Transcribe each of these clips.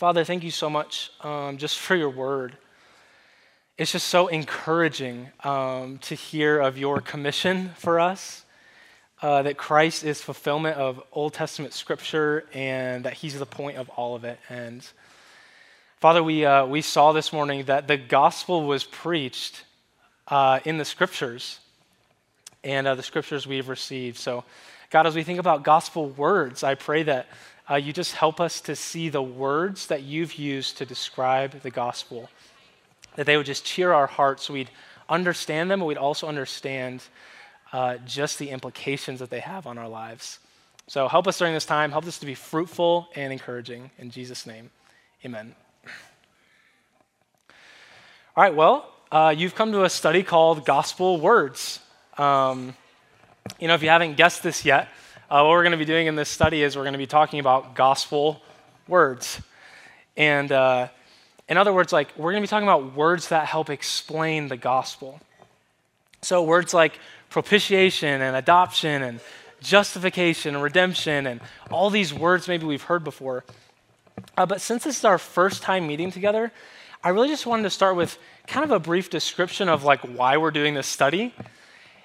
Father, thank you so much um, just for your word. It's just so encouraging um, to hear of your commission for us, uh, that Christ is fulfillment of Old Testament scripture and that he's the point of all of it. And Father, we, uh, we saw this morning that the gospel was preached uh, in the scriptures and uh, the scriptures we've received. So, God, as we think about gospel words, I pray that uh, you just help us to see the words that you've used to describe the gospel, that they would just cheer our hearts so we'd understand them, but we'd also understand uh, just the implications that they have on our lives. So help us during this time. Help us to be fruitful and encouraging. In Jesus' name, amen. All right, well, uh, you've come to a study called Gospel Words. Um, you know, if you haven't guessed this yet, uh, what we're going to be doing in this study is we're going to be talking about gospel words. And uh, in other words, like we're going to be talking about words that help explain the gospel. So words like propitiation and adoption and justification and redemption and all these words maybe we've heard before. Uh, but since this is our first time meeting together, I really just wanted to start with kind of a brief description of like why we're doing this study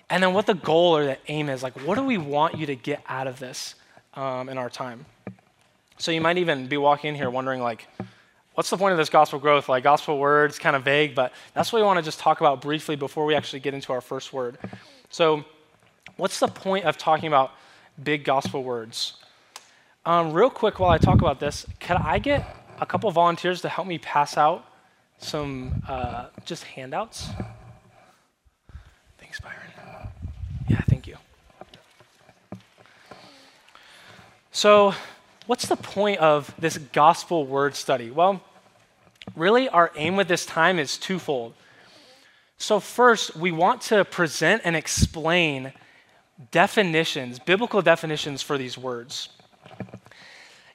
and then what the goal or the aim is. Like, what do we want you to get out of this um, in our time? So you might even be walking in here wondering, like, what's the point of this gospel growth? Like, gospel words, kind of vague, but that's what we want to just talk about briefly before we actually get into our first word. So, what's the point of talking about big gospel words? Um, real quick, while I talk about this, could I get a couple volunteers to help me pass out some uh, just handouts? Thanks, Byron. Yeah, thank you. So, what's the point of this gospel word study? Well, really, our aim with this time is twofold. So, first, we want to present and explain definitions, biblical definitions for these words.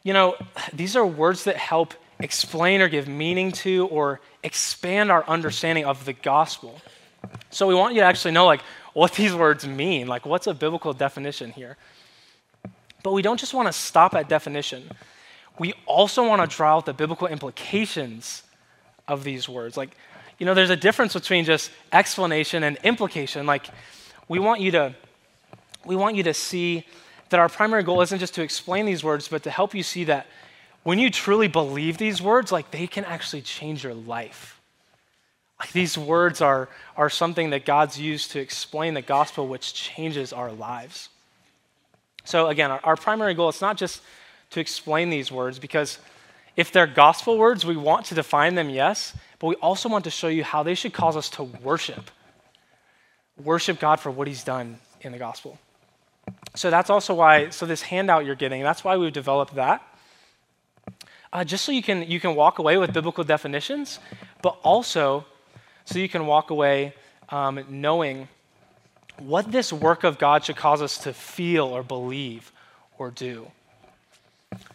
You know, these are words that help explain or give meaning to or expand our understanding of the gospel. So we want you to actually know like what these words mean, like what's a biblical definition here. But we don't just want to stop at definition. We also want to draw out the biblical implications of these words. Like, you know, there's a difference between just explanation and implication. Like, we want you to we want you to see that our primary goal isn't just to explain these words, but to help you see that when you truly believe these words, like they can actually change your life. Like these words are, are something that God's used to explain the gospel, which changes our lives. So, again, our, primary goal is not just to explain these words, because if they're gospel words, we want to define them, yes, but we also want to show you how they should cause us to worship. Worship God for what He's done in the gospel. So, that's also why, so this handout you're getting, that's why we've developed that. Uh, just so you can, you can walk away with biblical definitions, but also so you can walk away um, knowing what this work of God should cause us to feel or believe or do.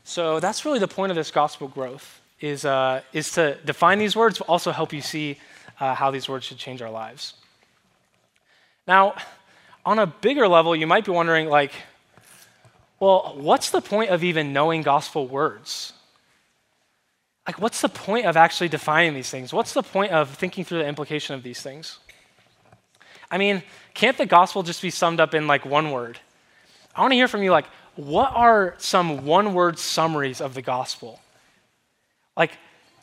So that's really the point of this gospel growth is, uh, is to define these words, but also help you see uh, how these words should change our lives. Now, on a bigger level, you might be wondering, like, well, what's the point of even knowing gospel words? like, what's the point of actually defining these things? What's the point of thinking through the implication of these things? I mean, can't the gospel just be summed up in like one word? I want to hear from you, like, what are some one word summaries of the gospel? Like,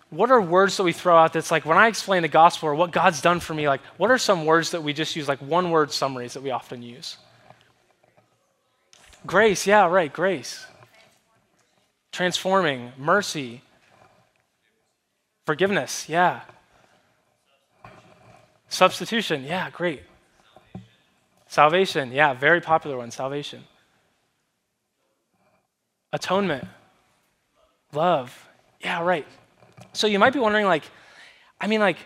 what are words that we throw out that's like when I explain the gospel or what God's done for me, like, what are some words that we just use, like one word summaries that we often use? Grace, yeah, right, grace. Transforming, mercy, Forgiveness, yeah. Substitution, yeah, great. Salvation, yeah, very popular one, salvation. Atonement, love, yeah, right. So you might be wondering, like, I mean, like,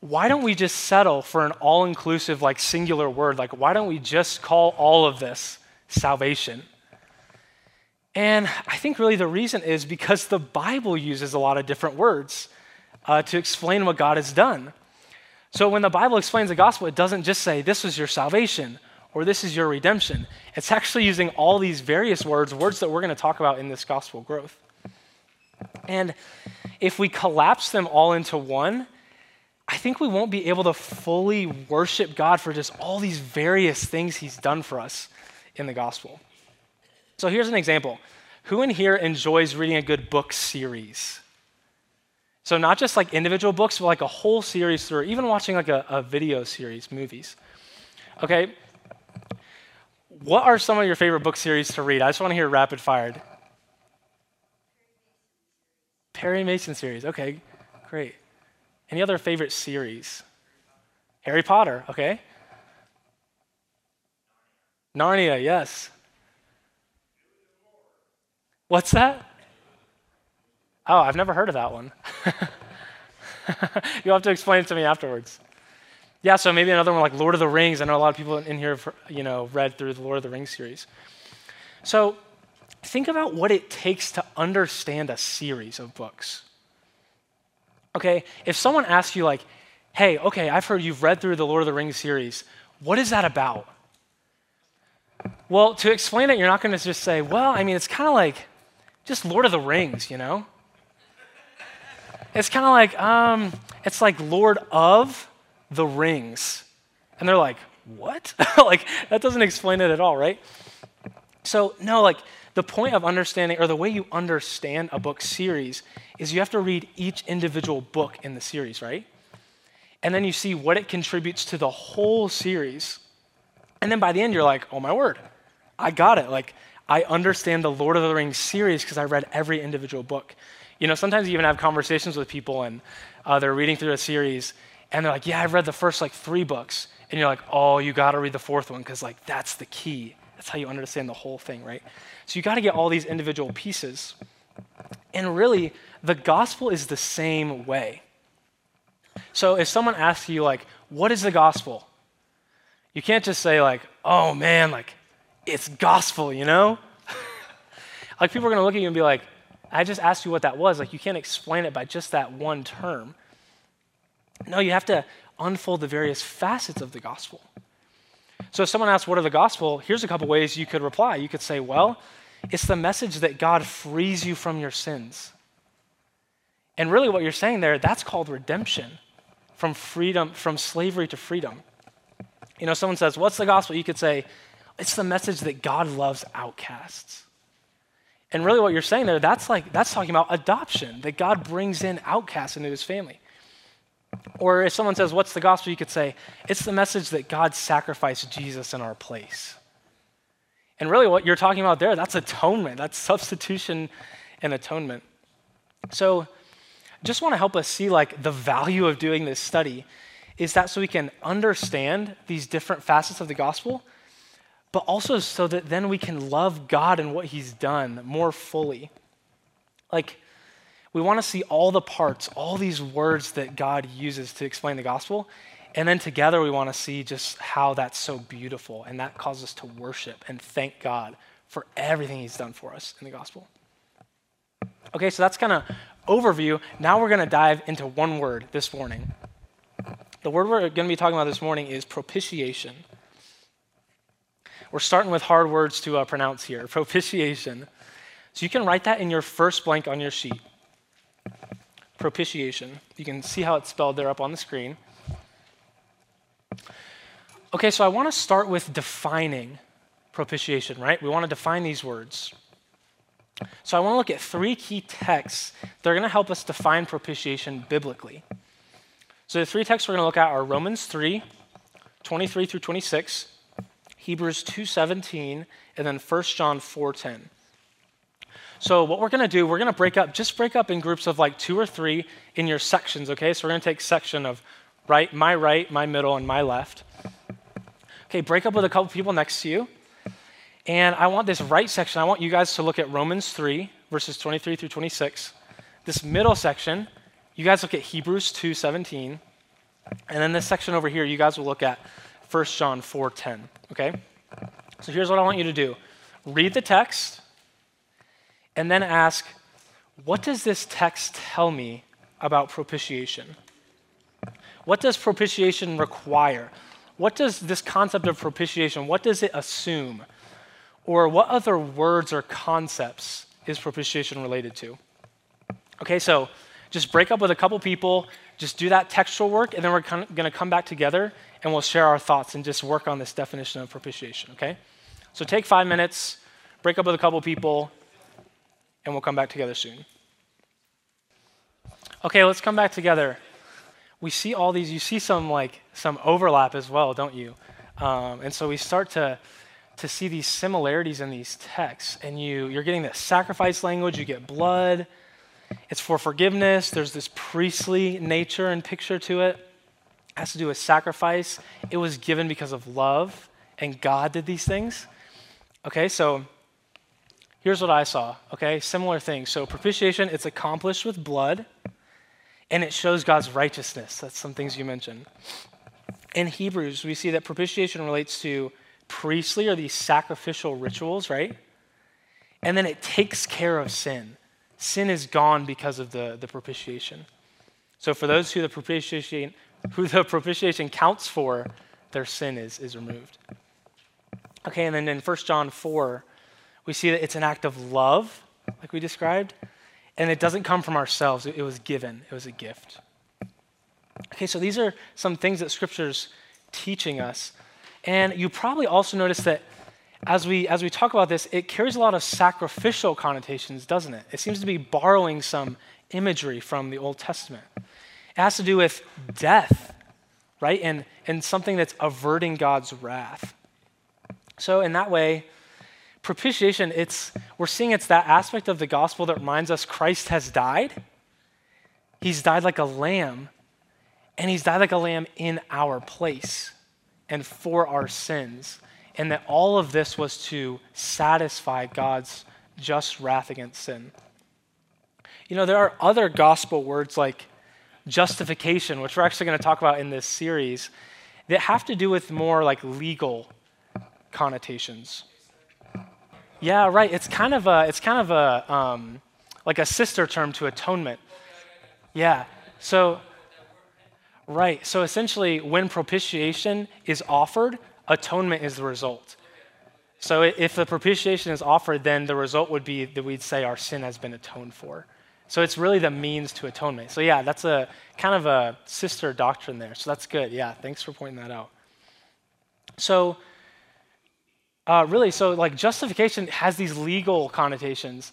why don't we just settle for an all inclusive, like, singular word? Like, why don't we just call all of this salvation? And I think really the reason is because the Bible uses a lot of different words uh, to explain what God has done. So when the Bible explains the gospel, it doesn't just say, this is your salvation or this is your redemption. It's actually using all these various words, words that we're going to talk about in this gospel growth. And if we collapse them all into one, I think we won't be able to fully worship God for just all these various things He's done for us in the gospel. So here's an example. Who in here enjoys reading a good book series? So not just like individual books, but like a whole series through, even watching like a, a video series, movies. Okay. What are some of your favorite book series to read? I just want to hear rapid fired. Perry Mason series. Okay, great. Any other favorite series? Harry Potter. Okay. Narnia. Yes. What's that? Oh, I've never heard of that one. You'll have to explain it to me afterwards. Yeah, so maybe another one like Lord of the Rings. I know a lot of people in here, have, you know, read through the Lord of the Rings series. So think about what it takes to understand a series of books. Okay, if someone asks you like, "Hey, okay, I've heard you've read through the Lord of the Rings series. What is that about?" Well, to explain it, you're not going to just say, "Well, I mean, it's kind of like just Lord of the Rings, you know?" It's kind of like, um, it's like Lord of the Rings. And they're like, what? like, that doesn't explain it at all, right? So, no, like, the point of understanding, or the way you understand a book series, is you have to read each individual book in the series, right? And then you see what it contributes to the whole series. And then by the end, you're like, oh my word, I got it. Like, I understand the Lord of the Rings series because I read every individual book. You know, sometimes you even have conversations with people and uh, they're reading through a series and they're like, yeah, I've read the first like three books. And you're like, oh, you got to read the fourth one because like that's the key. That's how you understand the whole thing, right? So you got to get all these individual pieces. And really, the gospel is the same way. So if someone asks you like, what is the gospel? You can't just say like, oh man, like it's gospel, you know? like people are going to look at you and be like, I just asked you what that was. Like, you can't explain it by just that one term. No, you have to unfold the various facets of the gospel. So, if someone asks, What are the gospel? Here's a couple ways you could reply. You could say, Well, it's the message that God frees you from your sins. And really, what you're saying there, that's called redemption from freedom, from slavery to freedom. You know, someone says, What's the gospel? You could say, It's the message that God loves outcasts. And really what you're saying there, that's like that's talking about adoption, that God brings in outcasts into his family. Or if someone says, What's the gospel? you could say, It's the message that God sacrificed Jesus in our place. And really, what you're talking about there, that's atonement, that's substitution and atonement. So, just want to help us see like the value of doing this study is that so we can understand these different facets of the gospel but also so that then we can love God and what He's done more fully. Like, we want to see all the parts, all these words that God uses to explain the gospel. And then together we want to see just how that's so beautiful. And that causes us to worship and thank God for everything He's done for us in the gospel. Okay, so that's kind of overview. Now we're going to dive into one word this morning. The word we're going to be talking about this morning is propitiation. We're starting with hard words to uh, pronounce here propitiation. So you can write that in your first blank on your sheet. Propitiation. You can see how it's spelled there up on the screen. Okay, so I want to start with defining propitiation, right? We want to define these words. So I want to look at three key texts that are going to help us define propitiation biblically. So the three texts we're going to look at are Romans 3, 23 through 26, Hebrews 2:17, and then 1 John 4:10. So what we're going to do, we're going to break up, just break up in groups of like two or three in your sections, okay? So we're going to take section of right, my right, my middle, and my left. Okay, break up with a couple people next to you. And I want this right section, I want you guys to look at Romans 3, verses 23 through 26. This middle section, you guys look at Hebrews 2:17. And then this section over here, you guys will look at 1 John 4:10, okay? So here's what I want you to do. Read the text and then ask, what does this text tell me about propitiation? What does propitiation require? What does this concept of propitiation, what does it assume? Or what other words or concepts is propitiation related to? Okay, so just break up with a couple people, just do that textual work, and then we're going to come back together and we'll share our thoughts and just work on this definition of propitiation, okay? So take five minutes, break up with a couple people, and we'll come back together soon. Okay, let's come back together. We see all these, you see some like some overlap as well, don't you? Um, and so we start to to see these similarities in these texts. And you, you're getting this sacrifice language, you get blood, it's for forgiveness. There's this priestly nature and picture to it. Has to do with sacrifice. It was given because of love, and God did these things. Okay, so here's what I saw. Okay, similar thing. So propitiation, it's accomplished with blood, and it shows God's righteousness. That's some things you mentioned. In Hebrews, we see that propitiation relates to priestly or these sacrificial rituals, right? And then it takes care of sin. Sin is gone because of the, the propitiation. So for those who the propitiation who the propitiation counts for, their sin is, is removed. Okay, and then in 1 John 4, we see that it's an act of love, like we described, and it doesn't come from ourselves. It, it was given, it was a gift. Okay, so these are some things that Scripture's teaching us and you probably also notice that as we, as we talk about this, it carries a lot of sacrificial connotations, doesn't it? It seems to be borrowing some imagery from the Old Testament. It has to do with death, right? And, and something that's averting God's wrath. So, in that way, propitiation, it's, we're seeing it's that aspect of the gospel that reminds us Christ has died. He's died like a lamb, and he's died like a lamb in our place and for our sins. And that all of this was to satisfy God's just wrath against sin. You know, there are other gospel words like justification, which we're actually going to talk about in this series, that have to do with more like legal connotations. Yeah, right. It's kind of a, it's kind of a, um, like a sister term to atonement. Yeah. So Right. So essentially, when propitiation is offered, atonement is the result. So if the propitiation is offered, then the result would be that we'd say our sin has been atoned for. So it's really the means to atonement. So yeah, that's a kind of a sister doctrine there. So that's good. Yeah, thanks for pointing that out. So uh, really, so like justification has these legal connotations.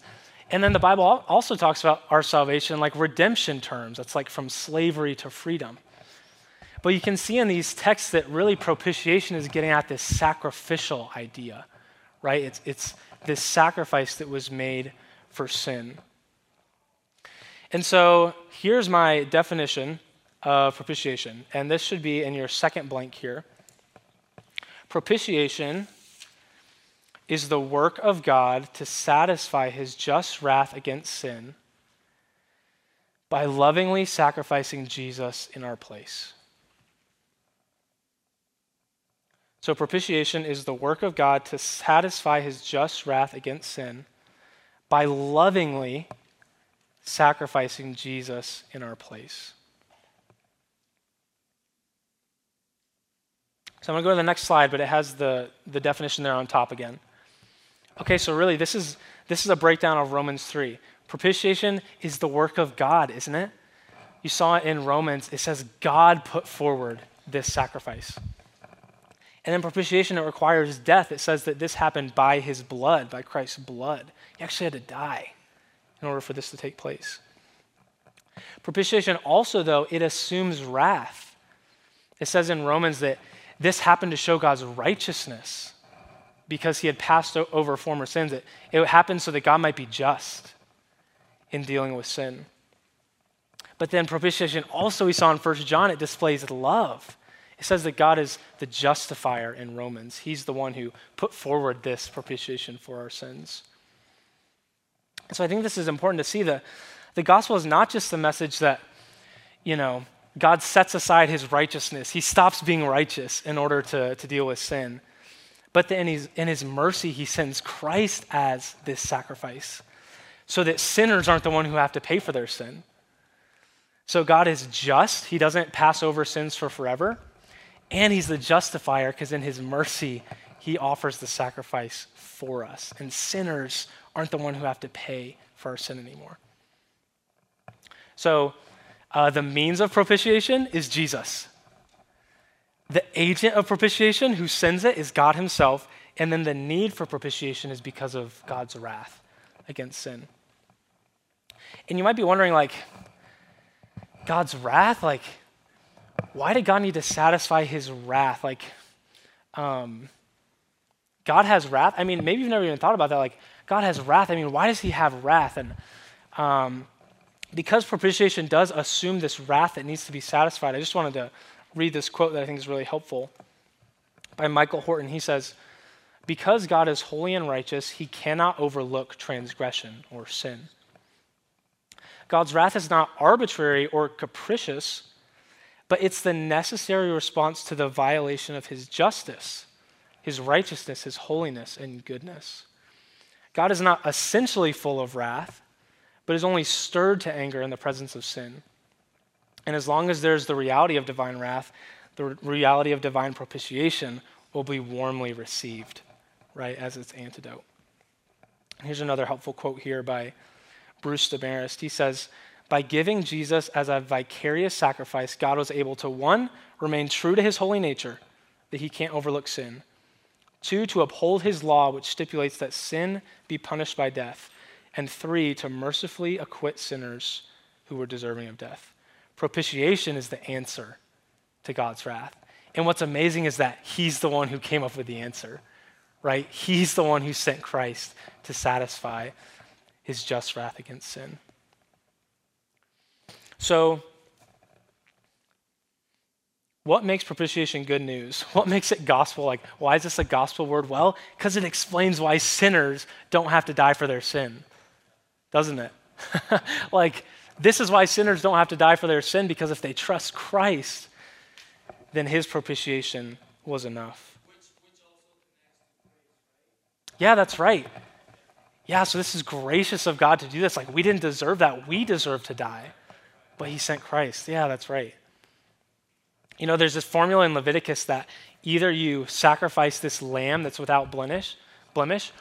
And then the Bible also talks about our salvation like redemption terms. That's like from slavery to freedom. But you can see in these texts that really propitiation is getting at this sacrificial idea, right? It's, it's this sacrifice that was made for sin. And so here's my definition of propitiation, and this should be in your second blank here. Propitiation is the work of God to satisfy his just wrath against sin by lovingly sacrificing Jesus in our place. So, propitiation is the work of God to satisfy his just wrath against sin by lovingly sacrificing Jesus in our place. So, I'm going to go to the next slide, but it has the, the definition there on top again. Okay, so really, this is, this is a breakdown of Romans 3. Propitiation is the work of God, isn't it? You saw it in Romans. It says God put forward this sacrifice. And then propitiation, it requires death. It says that this happened by his blood, by Christ's blood. He actually had to die in order for this to take place. Propitiation also, though, it assumes wrath. It says in Romans that this happened to show God's righteousness because he had passed over former sins. It, it happened so that God might be just in dealing with sin. But then propitiation also, we saw in 1 John, it displays love. It says that God is the justifier in Romans. He's the one who put forward this propitiation for our sins. So I think this is important to see that the gospel is not just the message that, you know, God sets aside his righteousness. He stops being righteous in order to, to deal with sin. But then in his, in his mercy, he sends Christ as this sacrifice so that sinners aren't the one who have to pay for their sin. So God is just. He doesn't pass over sins for forever. And he's the justifier because in his mercy, he offers the sacrifice for us. And sinners aren't the one who have to pay for our sin anymore. So, uh, the means of propitiation is Jesus. The agent of propitiation who sends it is God Himself. And then the need for propitiation is because of God's wrath against sin. And you might be wondering, like, God's wrath? Like, why did God need to satisfy his wrath? Like, um, God has wrath. I mean, maybe you've never even thought about that. Like, God has wrath. I mean, why does he have wrath? And um, because propitiation does assume this wrath that needs to be satisfied, I just wanted to read this quote that I think is really helpful by Michael Horton. He says, Because God is holy and righteous, he cannot overlook transgression or sin. God's wrath is not arbitrary or capricious, but it's the necessary response to the violation of his justice, his righteousness, his holiness, and goodness. God is not essentially full of wrath, but is only stirred to anger in the presence of sin. And as long as there's the reality of divine wrath, the reality of divine propitiation will be warmly received, right, as its antidote. Here's another helpful quote here by Bruce Demarest. He says, by giving Jesus as a vicarious sacrifice, God was able to, one, remain true to his holy nature, that he can't overlook sin. Two, to uphold his law, which stipulates that sin be punished by death. And three, to mercifully acquit sinners who were deserving of death. Propitiation is the answer to God's wrath. And what's amazing is that he's the one who came up with the answer, right? He's the one who sent Christ to satisfy his just wrath against sin. So, what makes propitiation good news? What makes it gospel? Like, why is this a gospel word? Well, because it explains why sinners don't have to die for their sin, doesn't it? like, this is why sinners don't have to die for their sin, because if they trust Christ, then his propitiation was enough. Yeah, that's right. Yeah, so this is gracious of God to do this. Like, we didn't deserve that. We deserve to die but he sent Christ. Yeah, that's right. You know, there's this formula in Leviticus that either you sacrifice this lamb that's without blemish, blemish,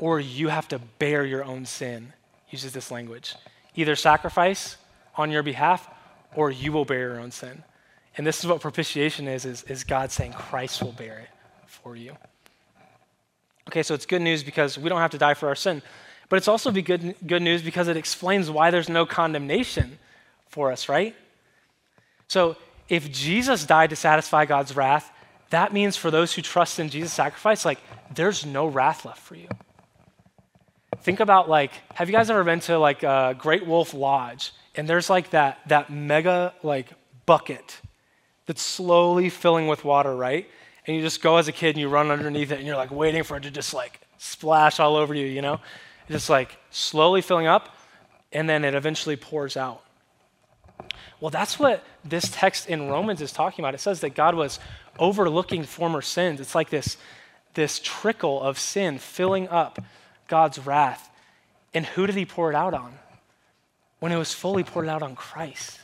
or you have to bear your own sin. Uses this language. Either sacrifice on your behalf, or you will bear your own sin. And this is what propitiation is, is, is God saying Christ will bear it for you. Okay, so it's good news because we don't have to die for our sin. But it's also be good, good news because it explains why there's no condemnation for us, right? So if Jesus died to satisfy God's wrath, that means for those who trust in Jesus' sacrifice, like there's no wrath left for you. Think about like, have you guys ever been to like a Great Wolf Lodge? And there's like that that mega like bucket that's slowly filling with water, right? And you just go as a kid and you run underneath it and you're like waiting for it to just like splash all over you, you know? It's just like slowly filling up and then it eventually pours out. Well, that's what this text in Romans is talking about. It says that God was overlooking former sins. It's like this, this trickle of sin filling up God's wrath. And who did he pour it out on? When it was fully poured out on Christ.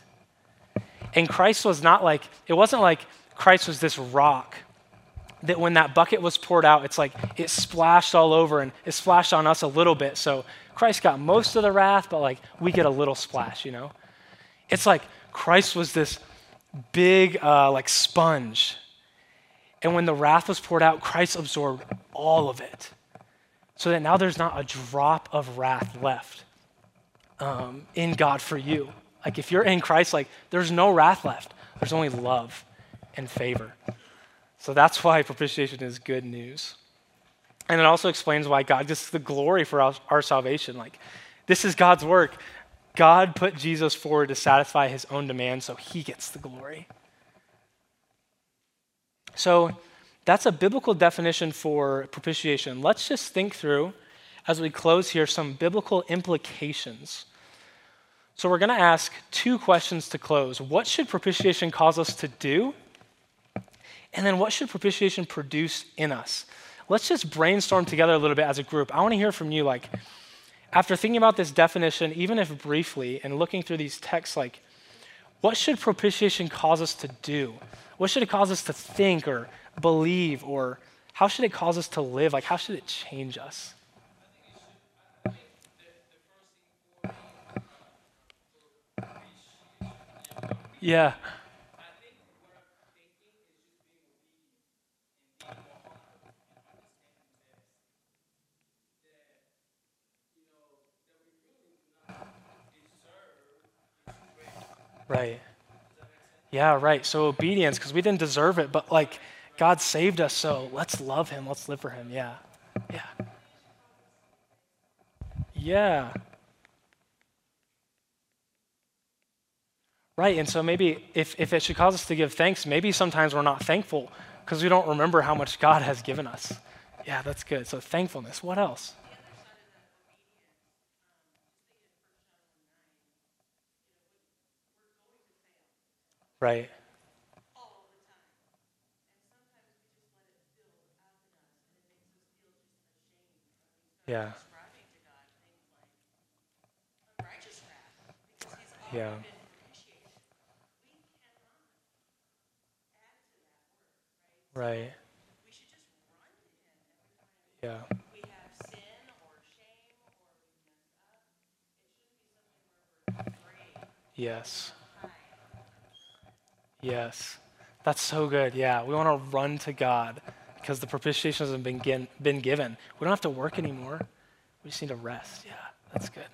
And Christ was not like, it wasn't like Christ was this rock that when that bucket was poured out, it's like it splashed all over and it splashed on us a little bit. So Christ got most of the wrath, but like we get a little splash, you know? It's like Christ was this big, uh, like, sponge. And when the wrath was poured out, Christ absorbed all of it. So that now there's not a drop of wrath left um, in God for you. Like, if you're in Christ, like, there's no wrath left, there's only love and favor. So that's why propitiation is good news. And it also explains why God gets the glory for our, our salvation. Like, this is God's work. God put Jesus forward to satisfy his own demands so he gets the glory. So that's a biblical definition for propitiation. Let's just think through, as we close here, some biblical implications. So we're going to ask two questions to close. What should propitiation cause us to do? And then what should propitiation produce in us? Let's just brainstorm together a little bit as a group. I want to hear from you like, after thinking about this definition, even if briefly, and looking through these texts, like, what should propitiation cause us to do? What should it cause us to think or believe? Or how should it cause us to live? Like, how should it change us? yeah. Right. Yeah, right. So obedience, because we didn't deserve it, but like God saved us, so let's love Him. Let's live for Him. Yeah. Yeah. Yeah. Right. And so maybe if, if it should cause us to give thanks, maybe sometimes we're not thankful because we don't remember how much God has given us. Yeah, that's good. So thankfulness. What else? Right. Yeah. Yeah. Right. Yeah. Yes. Yes. That's so good. Yeah. We want to run to God because the propitiation has been, given, been given. We don't have to work anymore. We just need to rest. Yeah. That's good.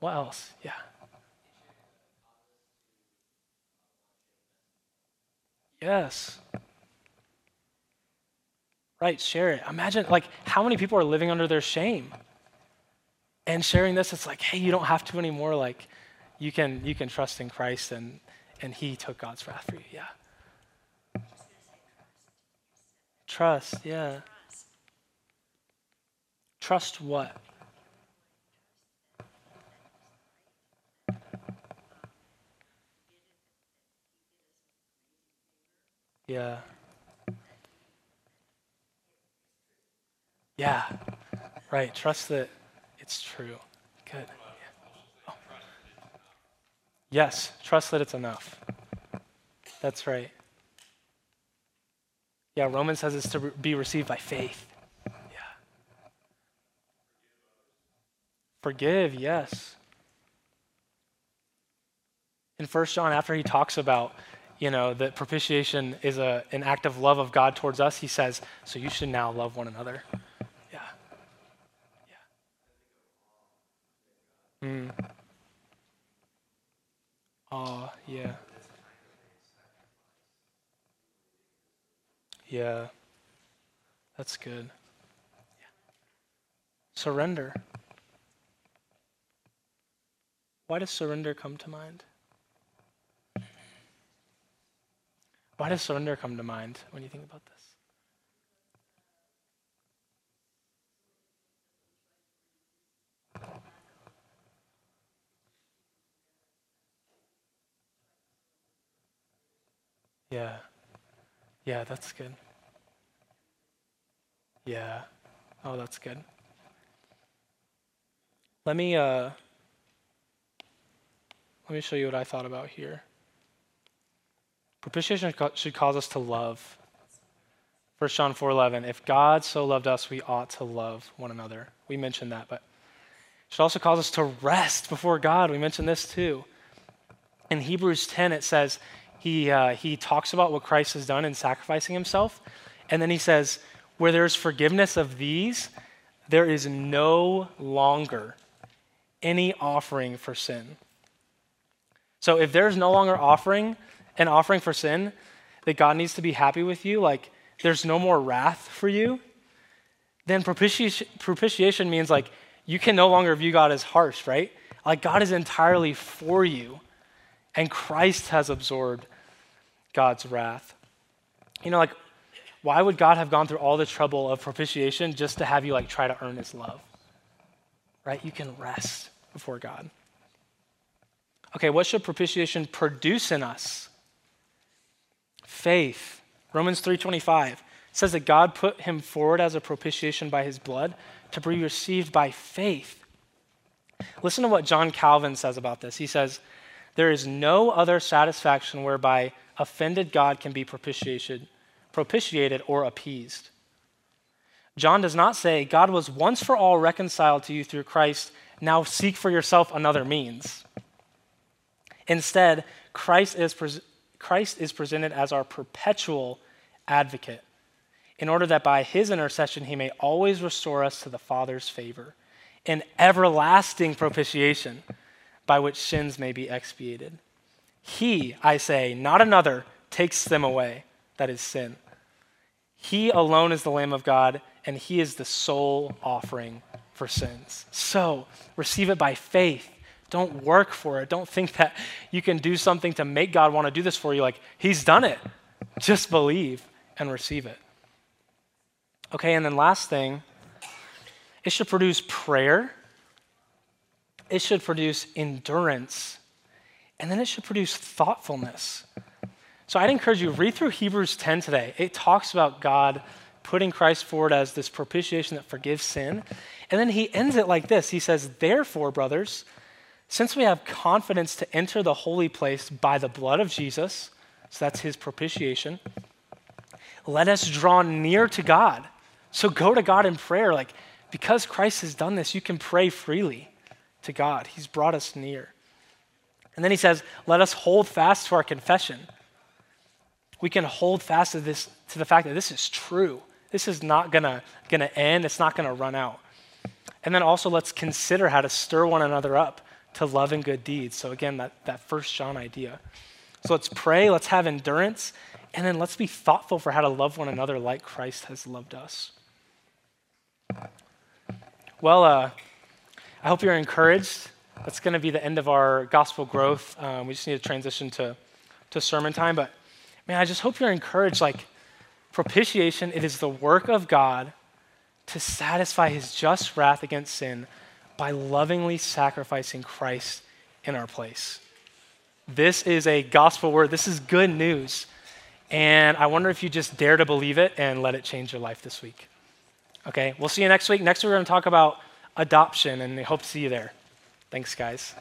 What else? Yeah. Yes. Right, share it. Imagine like how many people are living under their shame. And sharing this, it's like, hey, you don't have to anymore. Like you can you can trust in Christ and and he took God's wrath for you. Yeah. Trust, yeah. Trust what? Yeah. Yeah. Right. Trust that it's true. Good. Yes. Trust that it's enough. That's right. Yeah, Romans says it's to be received by faith. Yeah. Forgive, yes. In First John, after he talks about you know, that propitiation is a, an act of love of God towards us, he says, so you should now love one another. Yeah. Yeah. Mm. Oh, yeah. Yeah. That's good. Yeah. Surrender. Why does surrender come to mind? Why does surrender come to mind when you think about this? Yeah. Yeah, that's good. Yeah. Oh, that's good. Let me uh let me show you what I thought about here. Propitiation should cause us to love. 1 John 4:11, if God so loved us, we ought to love one another. We mentioned that, but it should also cause us to rest before God. We mentioned this too. In Hebrews 10, it says he, uh, he talks about what Christ has done in sacrificing himself, and then he says, where there's forgiveness of these, there is no longer any offering for sin. So if there's no longer offering, an offering for sin, that God needs to be happy with you, like there's no more wrath for you, then propitiation, propitiation means like you can no longer view God as harsh, right? Like God is entirely for you, and Christ has absorbed God's wrath. You know, like, why would God have gone through all the trouble of propitiation just to have you like try to earn his love? Right? You can rest before God. Okay, what should propitiation produce in us? faith. Romans 3:25 says that God put him forward as a propitiation by his blood to be received by faith. Listen to what John Calvin says about this. He says, "There is no other satisfaction whereby offended God can be propitiated, propitiated or appeased." John does not say, God was once for all reconciled to you through Christ, now seek for yourself another means. Instead, Christ is, Christ is presented as our perpetual advocate, in order that by his intercession he may always restore us to the Father's favor, an everlasting propitiation by which sins may be expiated. He, I say, not another, takes them away, that is sin. He alone is the Lamb of God, and he is the sole offering for sins. So receive it by faith. Don't work for it. Don't think that you can do something to make God want to do this for you. Like, he's done it. Just believe and receive it. Okay, and then last thing, it should produce prayer, it should produce endurance, and then it should produce thoughtfulness. So I'd encourage you, read through Hebrews 10 today. It talks about God putting Christ forward as this propitiation that forgives sin. And then he ends it like this He says, Therefore, brothers, since we have confidence to enter the holy place by the blood of Jesus, so that's his propitiation, let us draw near to God. So go to God in prayer. Like, because Christ has done this, you can pray freely to God. He's brought us near. And then he says, let us hold fast to our confession. We can hold fast to this to the fact that this is true. This is not gonna, gonna end, it's not gonna run out. And then also let's consider how to stir one another up to love and good deeds. So again, that, that first John idea. So let's pray, let's have endurance, and then let's be thoughtful for how to love one another like Christ has loved us. Well, uh, I hope you're encouraged. That's going to be the end of our gospel growth. Um, we just need to transition to, to sermon time. But man, I just hope you're encouraged. Like, propitiation, it is the work of God to satisfy his just wrath against sin by lovingly sacrificing Christ in our place. This is a gospel word. This is good news. And I wonder if you just dare to believe it and let it change your life this week. Okay, we'll see you next week. Next week, we're going to talk about adoption, and we hope to see you there. Thanks, guys.